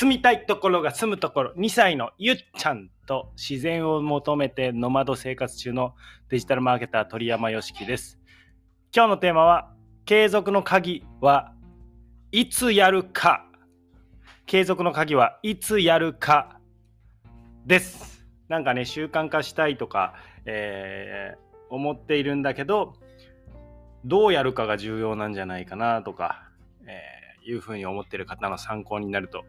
住みたいところが住むところ、2歳のゆっちゃんと自然を求めてノマド生活中のデジタルマーケター鳥山よしきです。今日のテーマは、継続の鍵はいつやるか。継続の鍵はいつやるかです。なんかね、習慣化したいとか、えー、思っているんだけど、どうやるかが重要なんじゃないかなとか、いうふうに思っている方の参考になると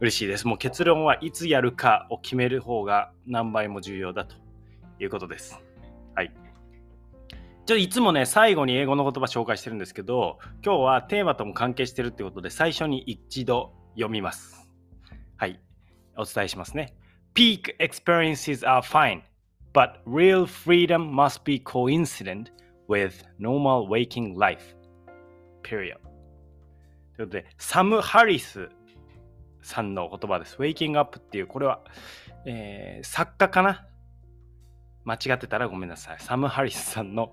嬉しいです。もう結論はいつやるかを決める方が何倍も重要だということです。はい。ちょいつもね、最後に英語の言葉紹介してるんですけど、今日はテーマとも関係してるってことで、最初に一度読みます。はい。お伝えしますね。Peak experiences are fine, but real freedom must be coincident with normal waking life. Period. ということで、サム・ハリスさんの言葉です。Waking Up っていう、これは、えー、作家かな間違ってたらごめんなさい。サム・ハリスさんの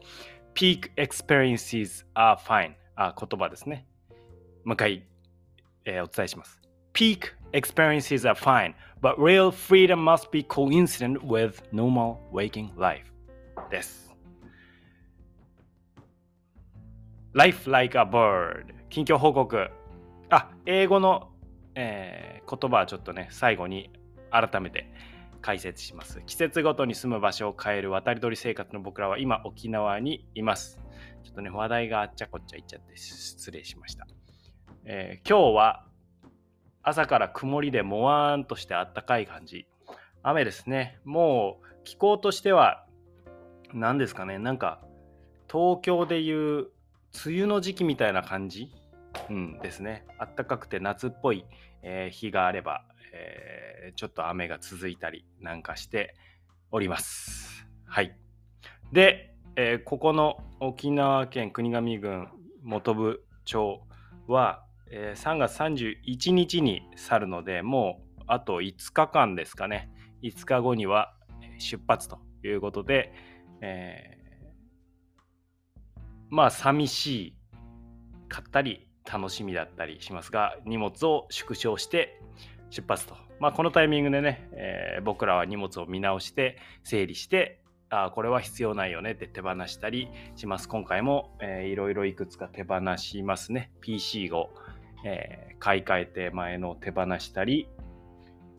Peak Experiences are Fine あ言葉ですね。もう一回、えー、お伝えします。Peak experiences are fine, but real freedom must be coincident with normal waking life です。Life like a bird 近況報告。あ、英語の、えー、言葉はちょっとね、最後に改めて解説します。季節ごとに住む場所を変える渡り鳥生活の僕らは今沖縄にいます。ちょっとね、話題があっちゃこっちゃいっちゃって失礼しました。えー、今日は朝から曇りでもわーんとしてあったかい感じ。雨ですね。もう気候としては何ですかね、なんか東京でいう梅雨の時期みたいな感じ、うん、ですね。あったかくて夏っぽい、えー、日があれば、えー、ちょっと雨が続いたりなんかしております。はい。で、えー、ここの沖縄県国頭郡本部町は、えー、3月31日に去るので、もうあと5日間ですかね。5日後には出発ということで、えー、まあ寂しいかったり楽しみだったりしますが、荷物を縮小して出発と。まあ、このタイミングでね、えー、僕らは荷物を見直して整理してあこれは必要ないよねって手放したりします。今回も、えー、いろいろいくつか手放しますね。PC を、えー、買い替えて前の手放したり、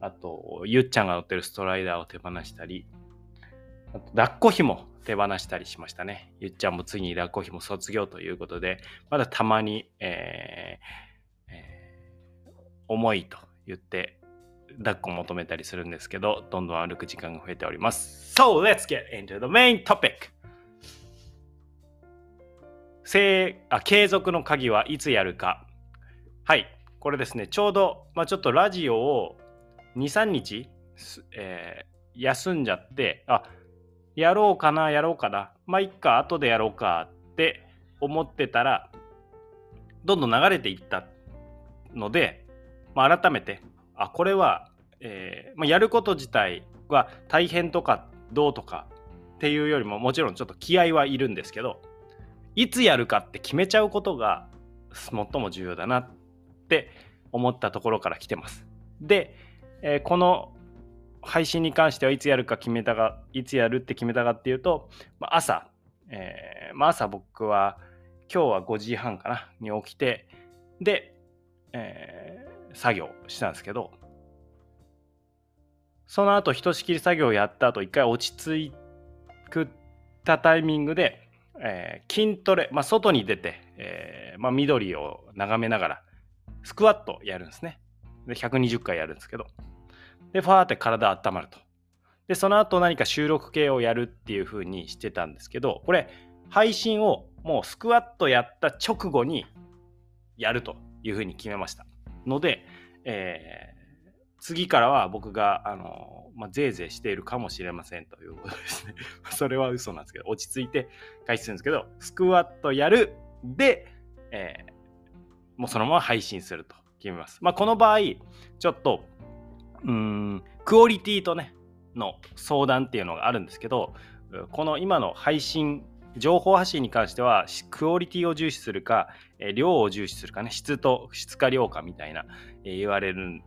あと、ゆっちゃんが乗ってるストライダーを手放したり、あと抱っこ紐手放したりしましたね。ゆっちゃんも次に抱っこ紐卒業ということで、まだたまに、えーえー、重いと言って抱っこ求めたりするんですけど、どんどん歩く時間が増えております。So, let's get into the main topic! せあ継続の鍵はいつやるか。はい、これですね、ちょうど、まあ、ちょっとラジオを2、3日、えー、休んじゃって、あやろうかな、やろうかな、まあ、いっか、後でやろうかって思ってたら、どんどん流れていったので、まあ、改めて、あ、これは、えー、まあ、やること自体は大変とかどうとかっていうよりももちろんちょっと気合はいるんですけどいつやるかって決めちゃうことが最も重要だなって思ったところから来てます。で、えー、この配信に関してはいつやるか決めたかいつやるって決めたかっていうと、まあ、朝、えー、まあ、朝僕は今日は5時半かなに起きてで、えー、作業したんですけどその後、ひとしきり作業をやった後、一回落ち着くたタイミングで、えー、筋トレ、まあ、外に出て、えーまあ、緑を眺めながら、スクワットやるんですね。で、120回やるんですけど。で、ファーって体温まると。で、その後何か収録系をやるっていう風にしてたんですけど、これ、配信をもうスクワットやった直後にやるという風に決めました。ので、え次からは僕が、あの、まあ、ぜいぜいしているかもしれませんということですね。それは嘘なんですけど、落ち着いて開始するんですけど、スクワットやるで、えー、もうそのまま配信すると決めます。まあ、この場合、ちょっと、うん、クオリティとね、の相談っていうのがあるんですけど、この今の配信、情報発信に関しては、クオリティを重視するか、量を重視するかね、質と質か量かみたいな、言われるん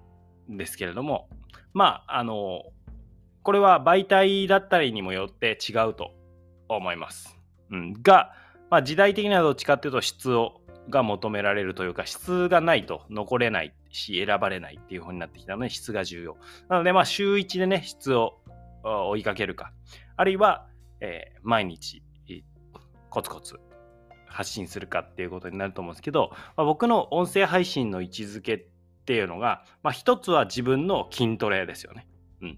ですけれども、まあ、あの、これは媒体だったりにもよって違うと思います。うん、が、まあ、時代的にはどっちかっていうと質をが求められるというか質がないと残れないし選ばれないっていう風になってきたので質が重要。なのでまあ週1でね質を追いかけるかあるいは、えー、毎日コツコツ発信するかっていうことになると思うんですけど、まあ、僕の音声配信の位置づけっていうのが、まあ、一つは自分の筋トレですよね。うん。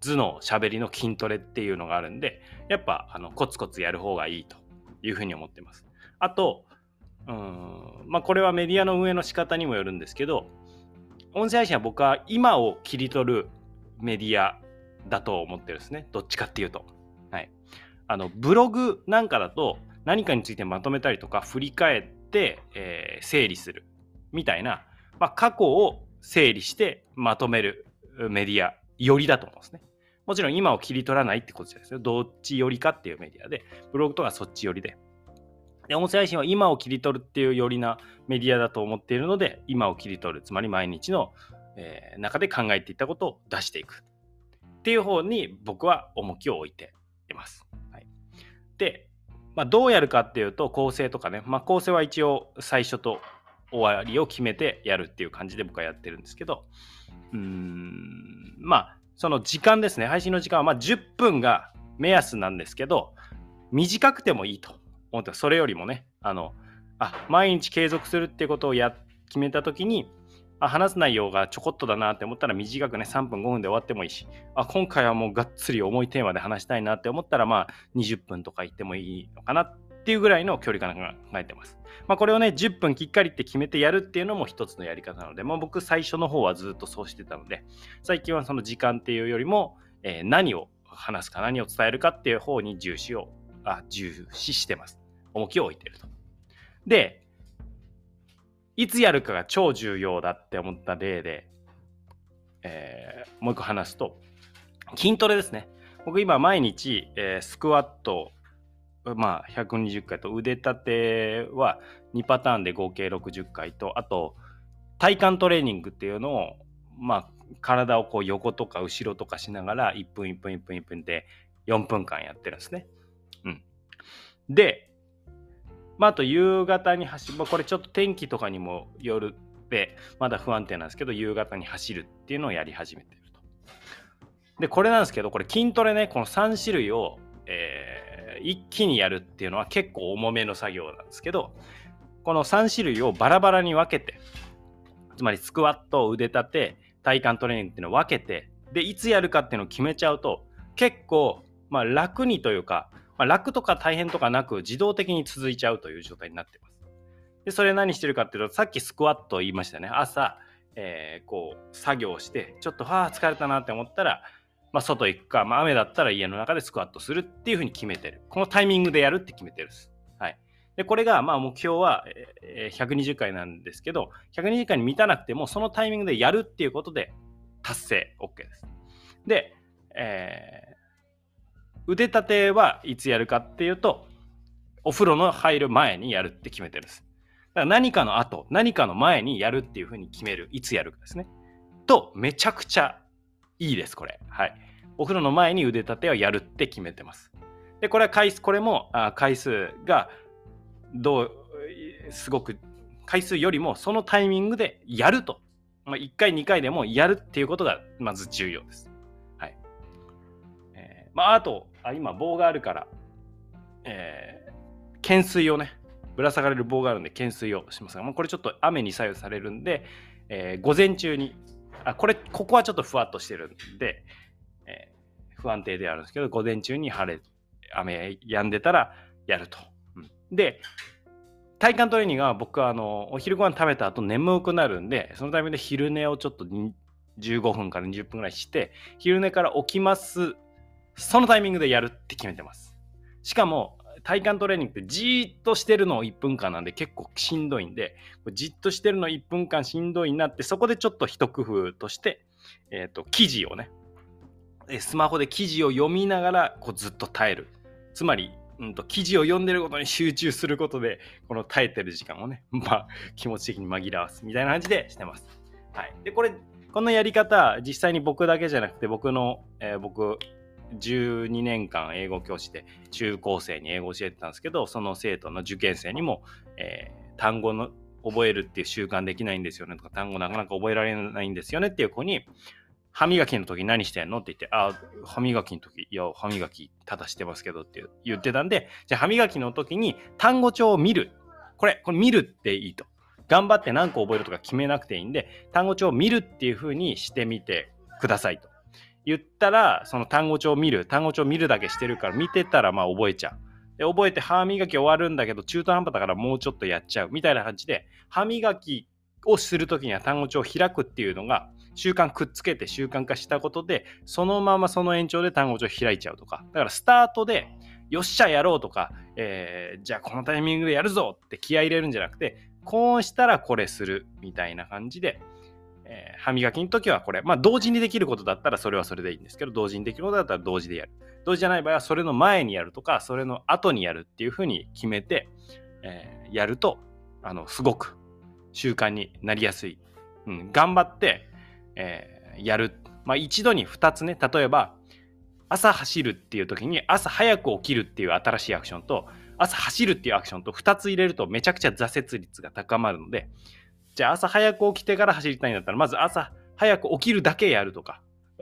頭脳、しゃべりの筋トレっていうのがあるんで、やっぱあのコツコツやる方がいいというふうに思ってます。あと、うんまあ、これはメディアの運営の仕方にもよるんですけど、音声配信は僕は今を切り取るメディアだと思ってるんですね。どっちかっていうと。はい。あの、ブログなんかだと何かについてまとめたりとか振り返って、えー、整理するみたいな、まあ、過去を整理してまとめるメディアよりだと思うんですね。もちろん今を切り取らないってことですよ。どっちよりかっていうメディアで、ブログとかそっちよりで。で、音声配信は今を切り取るっていうよりなメディアだと思っているので、今を切り取る、つまり毎日の、えー、中で考えていったことを出していく。っていう方に僕は重きを置いています。はい、で、まあ、どうやるかっていうと、構成とかね、まあ、構成は一応最初と終わりを決めてやるっていう感じで僕はやってるんですけど、うーん、まあ、その時間ですね、配信の時間はま10分が目安なんですけど、短くてもいいと。思ってそれよりもね、あの、あ、毎日継続するってことをや決めたときに、あ話す内容がちょこっとだなって思ったら短くね、3分5分で終わってもいいし、あ今回はもうがっつり重いテーマで話したいなって思ったら、まあ20分とか言ってもいいのかなっていうぐらいの距離感が考えてます。まあこれをね、10分きっかりって決めてやるっていうのも一つのやり方なので、まあ僕最初の方はずっとそうしてたので、最近はその時間っていうよりも、えー、何を話すか何を伝えるかっていう方に重視を、あ、重視してます。重きを置いてると。で、いつやるかが超重要だって思った例で、えー、もう一個話すと、筋トレですね。僕今毎日、えー、スクワット、まあ120回と腕立ては2パターンで合計60回と、あと体幹トレーニングっていうのを、まあ体をこう横とか後ろとかしながら1分1分1分1分で4分間やってるんですね。うん。で、まあ、あと夕方に走る、まあ、これちょっと天気とかにもよるで、まだ不安定なんですけど、夕方に走るっていうのをやり始めてると。で、これなんですけど、これ筋トレね、この3種類を、えー、一気にやるっていうのは結構重めの作業なんですけど、この3種類をバラバラに分けて、つまりスクワット、腕立て、体幹トレーニングっていうのを分けて、で、いつやるかっていうのを決めちゃうと、結構、まあ、楽にというか、まあ、楽とか大変とかなく自動的に続いちゃうという状態になってます。で、それ何してるかっていうと、さっきスクワット言いましたね。朝、えー、こう、作業して、ちょっと、はあ、疲れたなって思ったら、まあ、外行くか、まあ、雨だったら家の中でスクワットするっていうふうに決めてる。このタイミングでやるって決めてるんです。はい。で、これが、まあ、目標は、えー、120回なんですけど、120回に満たなくても、そのタイミングでやるっていうことで達成 OK です。で、えー、腕立てはいつやるかっていうと、お風呂の入る前にやるって決めてるんです。だから何かの後、何かの前にやるっていうふうに決める。いつやるかですね。と、めちゃくちゃいいです、これ。はい。お風呂の前に腕立てはやるって決めてます。で、これは回数、これもあ回数がどう、すごく回数よりもそのタイミングでやると。まあ、1回、2回でもやるっていうことがまず重要です。はい。えー、まあ、あと、あ今棒があるから、えー、懸垂をねぶら下がれる棒があるんで懸垂をしますが、まあ、これちょっと雨に左右されるんで、えー、午前中にあこれここはちょっとふわっとしてるんで、えー、不安定であるんですけど午前中に晴れ雨止んでたらやると、うん、で体幹トレーニングは僕はあのお昼ご飯食べた後眠くなるんでそのためで昼寝をちょっと15分から20分ぐらいして昼寝から起きますそのタイミングでやるって決めてます。しかも、体幹トレーニングってじーっとしてるのを1分間なんで結構しんどいんで、じっとしてるの1分間しんどいなって、そこでちょっと一工夫として、えっ、ー、と、記事をね、スマホで記事を読みながらこうずっと耐える。つまり、うんと、記事を読んでることに集中することで、この耐えてる時間をね、まあ、気持ち的に紛らわすみたいな感じでしてます。はい。で、これ、このやり方、実際に僕だけじゃなくて、僕の、えー、僕、12年間英語教師で中高生に英語を教えてたんですけど、その生徒の受験生にも、えー、単語の覚えるっていう習慣できないんですよねとか、単語なかなか覚えられないんですよねっていう子に、歯磨きの時何してんのって言って、あ、歯磨きの時、いや、歯磨きただしてますけどって言ってたんで、じゃあ歯磨きの時に単語帳を見る。これ、これ見るっていいと。頑張って何個覚えるとか決めなくていいんで、単語帳を見るっていう風にしてみてくださいと。言ったら、その単語帳を見る。単語帳を見るだけしてるから、見てたらまあ覚えちゃう。で、覚えて歯磨き終わるんだけど、中途半端だからもうちょっとやっちゃう。みたいな感じで、歯磨きをするときには単語帳を開くっていうのが、習慣くっつけて習慣化したことで、そのままその延長で単語帳を開いちゃうとか。だからスタートで、よっしゃやろうとか、えー、じゃあこのタイミングでやるぞって気合い入れるんじゃなくて、こうしたらこれするみたいな感じで、えー、歯磨きの時はこれ、まあ同時にできることだったらそれはそれでいいんですけど、同時にできることだったら同時でやる。同時じゃない場合はそれの前にやるとか、それの後にやるっていうふうに決めて、えー、やると、あの、すごく習慣になりやすい。うん、頑張って、えー、やる。まあ、一度に2つね、例えば、朝走るっていう時に朝早く起きるっていう新しいアクションと朝走るっていうアクションと2つ入れるとめちゃくちゃ挫折率が高まるのでじゃあ朝早く起きてから走りたいんだったらまず朝早く起きるだけやるとか。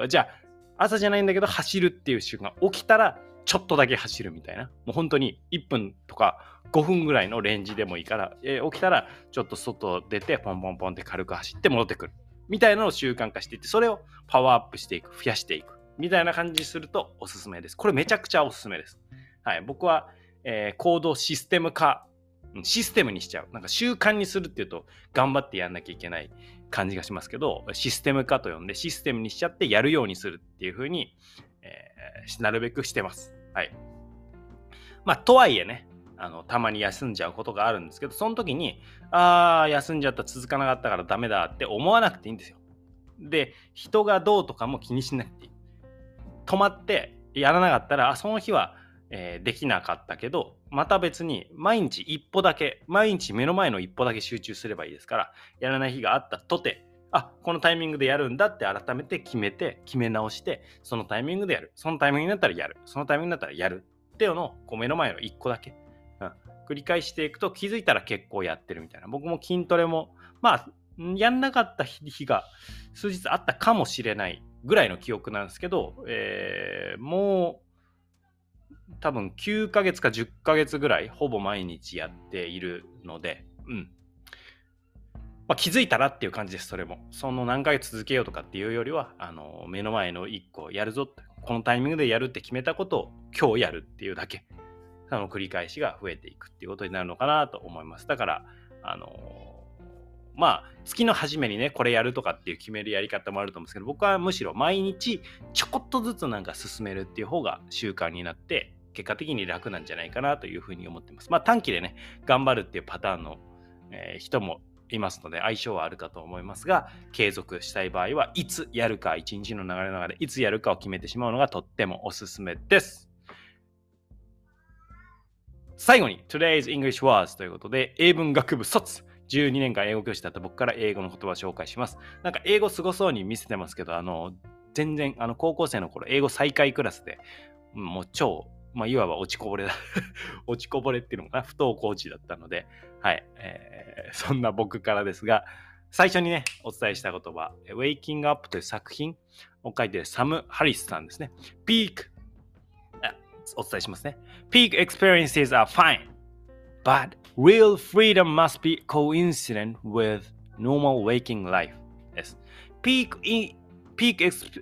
じゃあ朝じゃないんだけど走るっていう習慣起きたらちょっとだけ走るみたいな。もう本当に1分とか5分ぐらいのレンジでもいいから、えー、起きたらちょっと外出てポンポンポンって軽く走って戻ってくる。みたいなのを習慣化していってそれをパワーアップしていく。増やしていく。みたいな感じにするとおすすめです。これめちゃくちゃおすすめです。はい。僕は、えー、行動システム化システムにしちゃう。なんか習慣にするっていうと頑張ってやんなきゃいけない感じがしますけど、システム化と呼んでシステムにしちゃってやるようにするっていうふうに、えー、なるべくしてます。はい。まあ、とはいえね、あのたまに休んじゃうことがあるんですけど、その時に、ああ、休んじゃった続かなかったからダメだって思わなくていいんですよ。で、人がどうとかも気にしなくていい。止まってやらなかったら、あ、その日は、えー、できなかったけど、また別に毎日一歩だけ、毎日目の前の一歩だけ集中すればいいですから、やらない日があったとて、あこのタイミングでやるんだって改めて決めて、決め直して、そのタイミングでやる。そのタイミングになったらやる。そのタイミングになったらやる。っていうのをこう目の前の一個だけ、うん、繰り返していくと気づいたら結構やってるみたいな。僕も筋トレも、まあ、やんなかった日が数日あったかもしれないぐらいの記憶なんですけど、えー、もう多分9ヶ月か10ヶ月ぐらいほぼ毎日やっているので、うん。まあ、気づいたらっていう感じです、それも。その何ヶ月続けようとかっていうよりは、あの目の前の1個やるぞって、このタイミングでやるって決めたことを今日やるっていうだけ、その繰り返しが増えていくっていうことになるのかなと思います。だから、あのまあ、月の初めにね、これやるとかっていう決めるやり方もあると思うんですけど、僕はむしろ毎日ちょこっとずつなんか進めるっていう方が習慣になって、結果的に楽なんじゃないかなというふうに思ってます。まあ短期でね、頑張るっていうパターンの、えー、人もいますので相性はあるかと思いますが、継続したい場合はいつやるか、一日の流れの中でいつやるかを決めてしまうのがとってもおすすめです。最後に Today's English Words ということで、英文学部卒。12年間英語教師だった僕から英語の言葉を紹介します。なんか英語すごそうに見せてますけど、あの、全然、あの、高校生の頃、英語再開クラスで、もう超、まあ、いわば落ちこぼれだ。落ちこぼれっていうのかな、不登校児だったので、はい、えー、そんな僕からですが、最初にね、お伝えした言葉、Waking Up という作品を書いてるサム・ハリスさんですね。Peak お伝えしますね。Peak experiences are fine, but real freedom must be coincident with normal waking life です。Peak, peak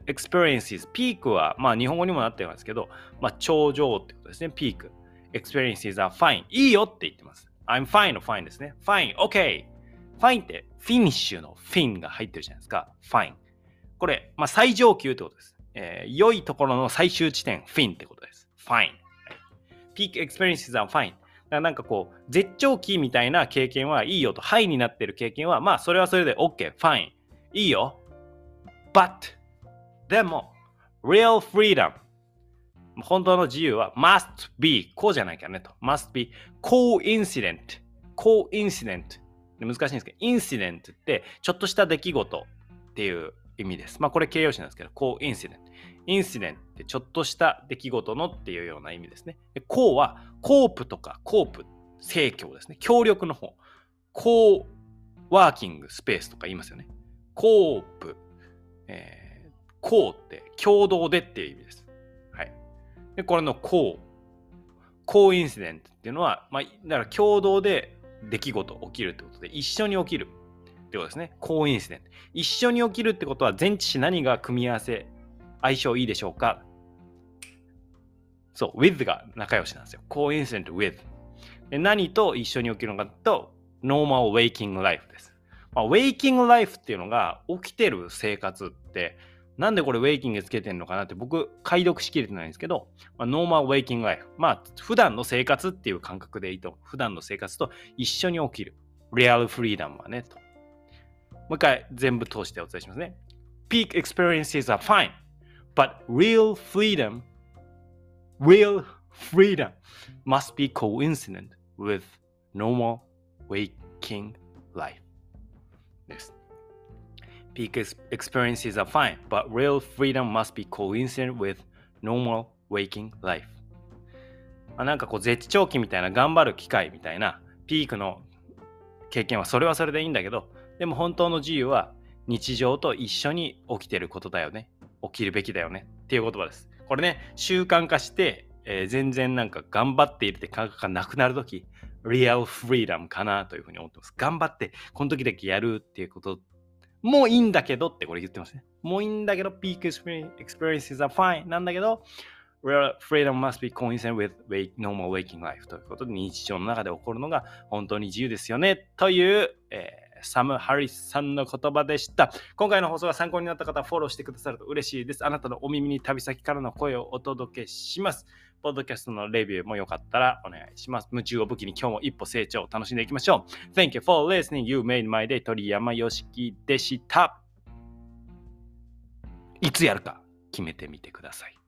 experiences。ピークは、まあ日本語にもなってるんですけど、まあ頂上ってことですね。ピーク。experiences are fine. いいよって言ってます。I'm fine の fine ですね。fine, okay. fine ってフィニッシュのフィンが入ってるじゃないですか。fine。これ、まあ最上級ってことです。えー、良いところの最終地点、フィンってことです。fine。peak experiences are fine。なんかこう、絶頂期みたいな経験はいいよと、ハイになってる経験は、まあそれはそれで OK、fine。いいよ。But、でも、real freedom。本当の自由は must be こうじゃないかねと。must be coincident。coincident。難しいんですけど、incident ってちょっとした出来事っていう意味です。まあこれ形容詞なんですけど、コーてちょっとした出来事のっていうような意味ですね。でコーはコープとかコープ、盛況ですね。協力の方。コーワーキングスペースとか言いますよね。コープ、えー、コーって共同でっていう意味です。はい。で、これのコー、コーインシデントっていうのは、まあ、だから共同で出来事起きるってことで、一緒に起きるってことですね。コーインシデント。一緒に起きるってことは、前置詞何が組み合わせ、相性いいでしょうかそう、with が仲良しなんですよ。コーインシデント with。何と一緒に起きるのかと、normal waking life です。まあ、waking life っていうのが起きてる生活って、なんでこれウェイキングつけてんのかなって僕、解読しきれてないんですけど、まあ、ノーマルウェイキングライフ。まあ、普段の生活っていう感覚でいいと。普段の生活と一緒に起きる。リアルフリーダムはね、と。もう一回全部通してお伝えしますね。Peak experiences are fine, but real freedom, real freedom must be coincident with normal waking life. です。Peak experiences are fine, but real freedom must be coincident with normal waking life. まあ、なんかこう絶頂期みたいな頑張る機会みたいなピークの経験はそれはそれでいいんだけどでも本当の自由は日常と一緒に起きてることだよね起きるべきだよねっていう言葉ですこれね習慣化して、えー、全然なんか頑張っているって感覚がなくなるときリアルフリーダムかなというふうに思ってます頑張ってこの時だけやるっていうこともういいんだけどってこれ言ってますね。もういいんだけど、peak experiences are fine なんだけど、real freedom must be coincident with normal waking life ということで日常の中で起こるのが本当に自由ですよねという、えー、サム・ハリスさんの言葉でした。今回の放送が参考になった方、フォローしてくださると嬉しいです。あなたのお耳に旅先からの声をお届けします。ポッドキャストのレビューもよかったらお願いします。夢中を武器に今日も一歩成長を楽しんでいきましょう。Thank you for listening. You made my day. 鳥山よしきでした。いつやるか決めてみてください。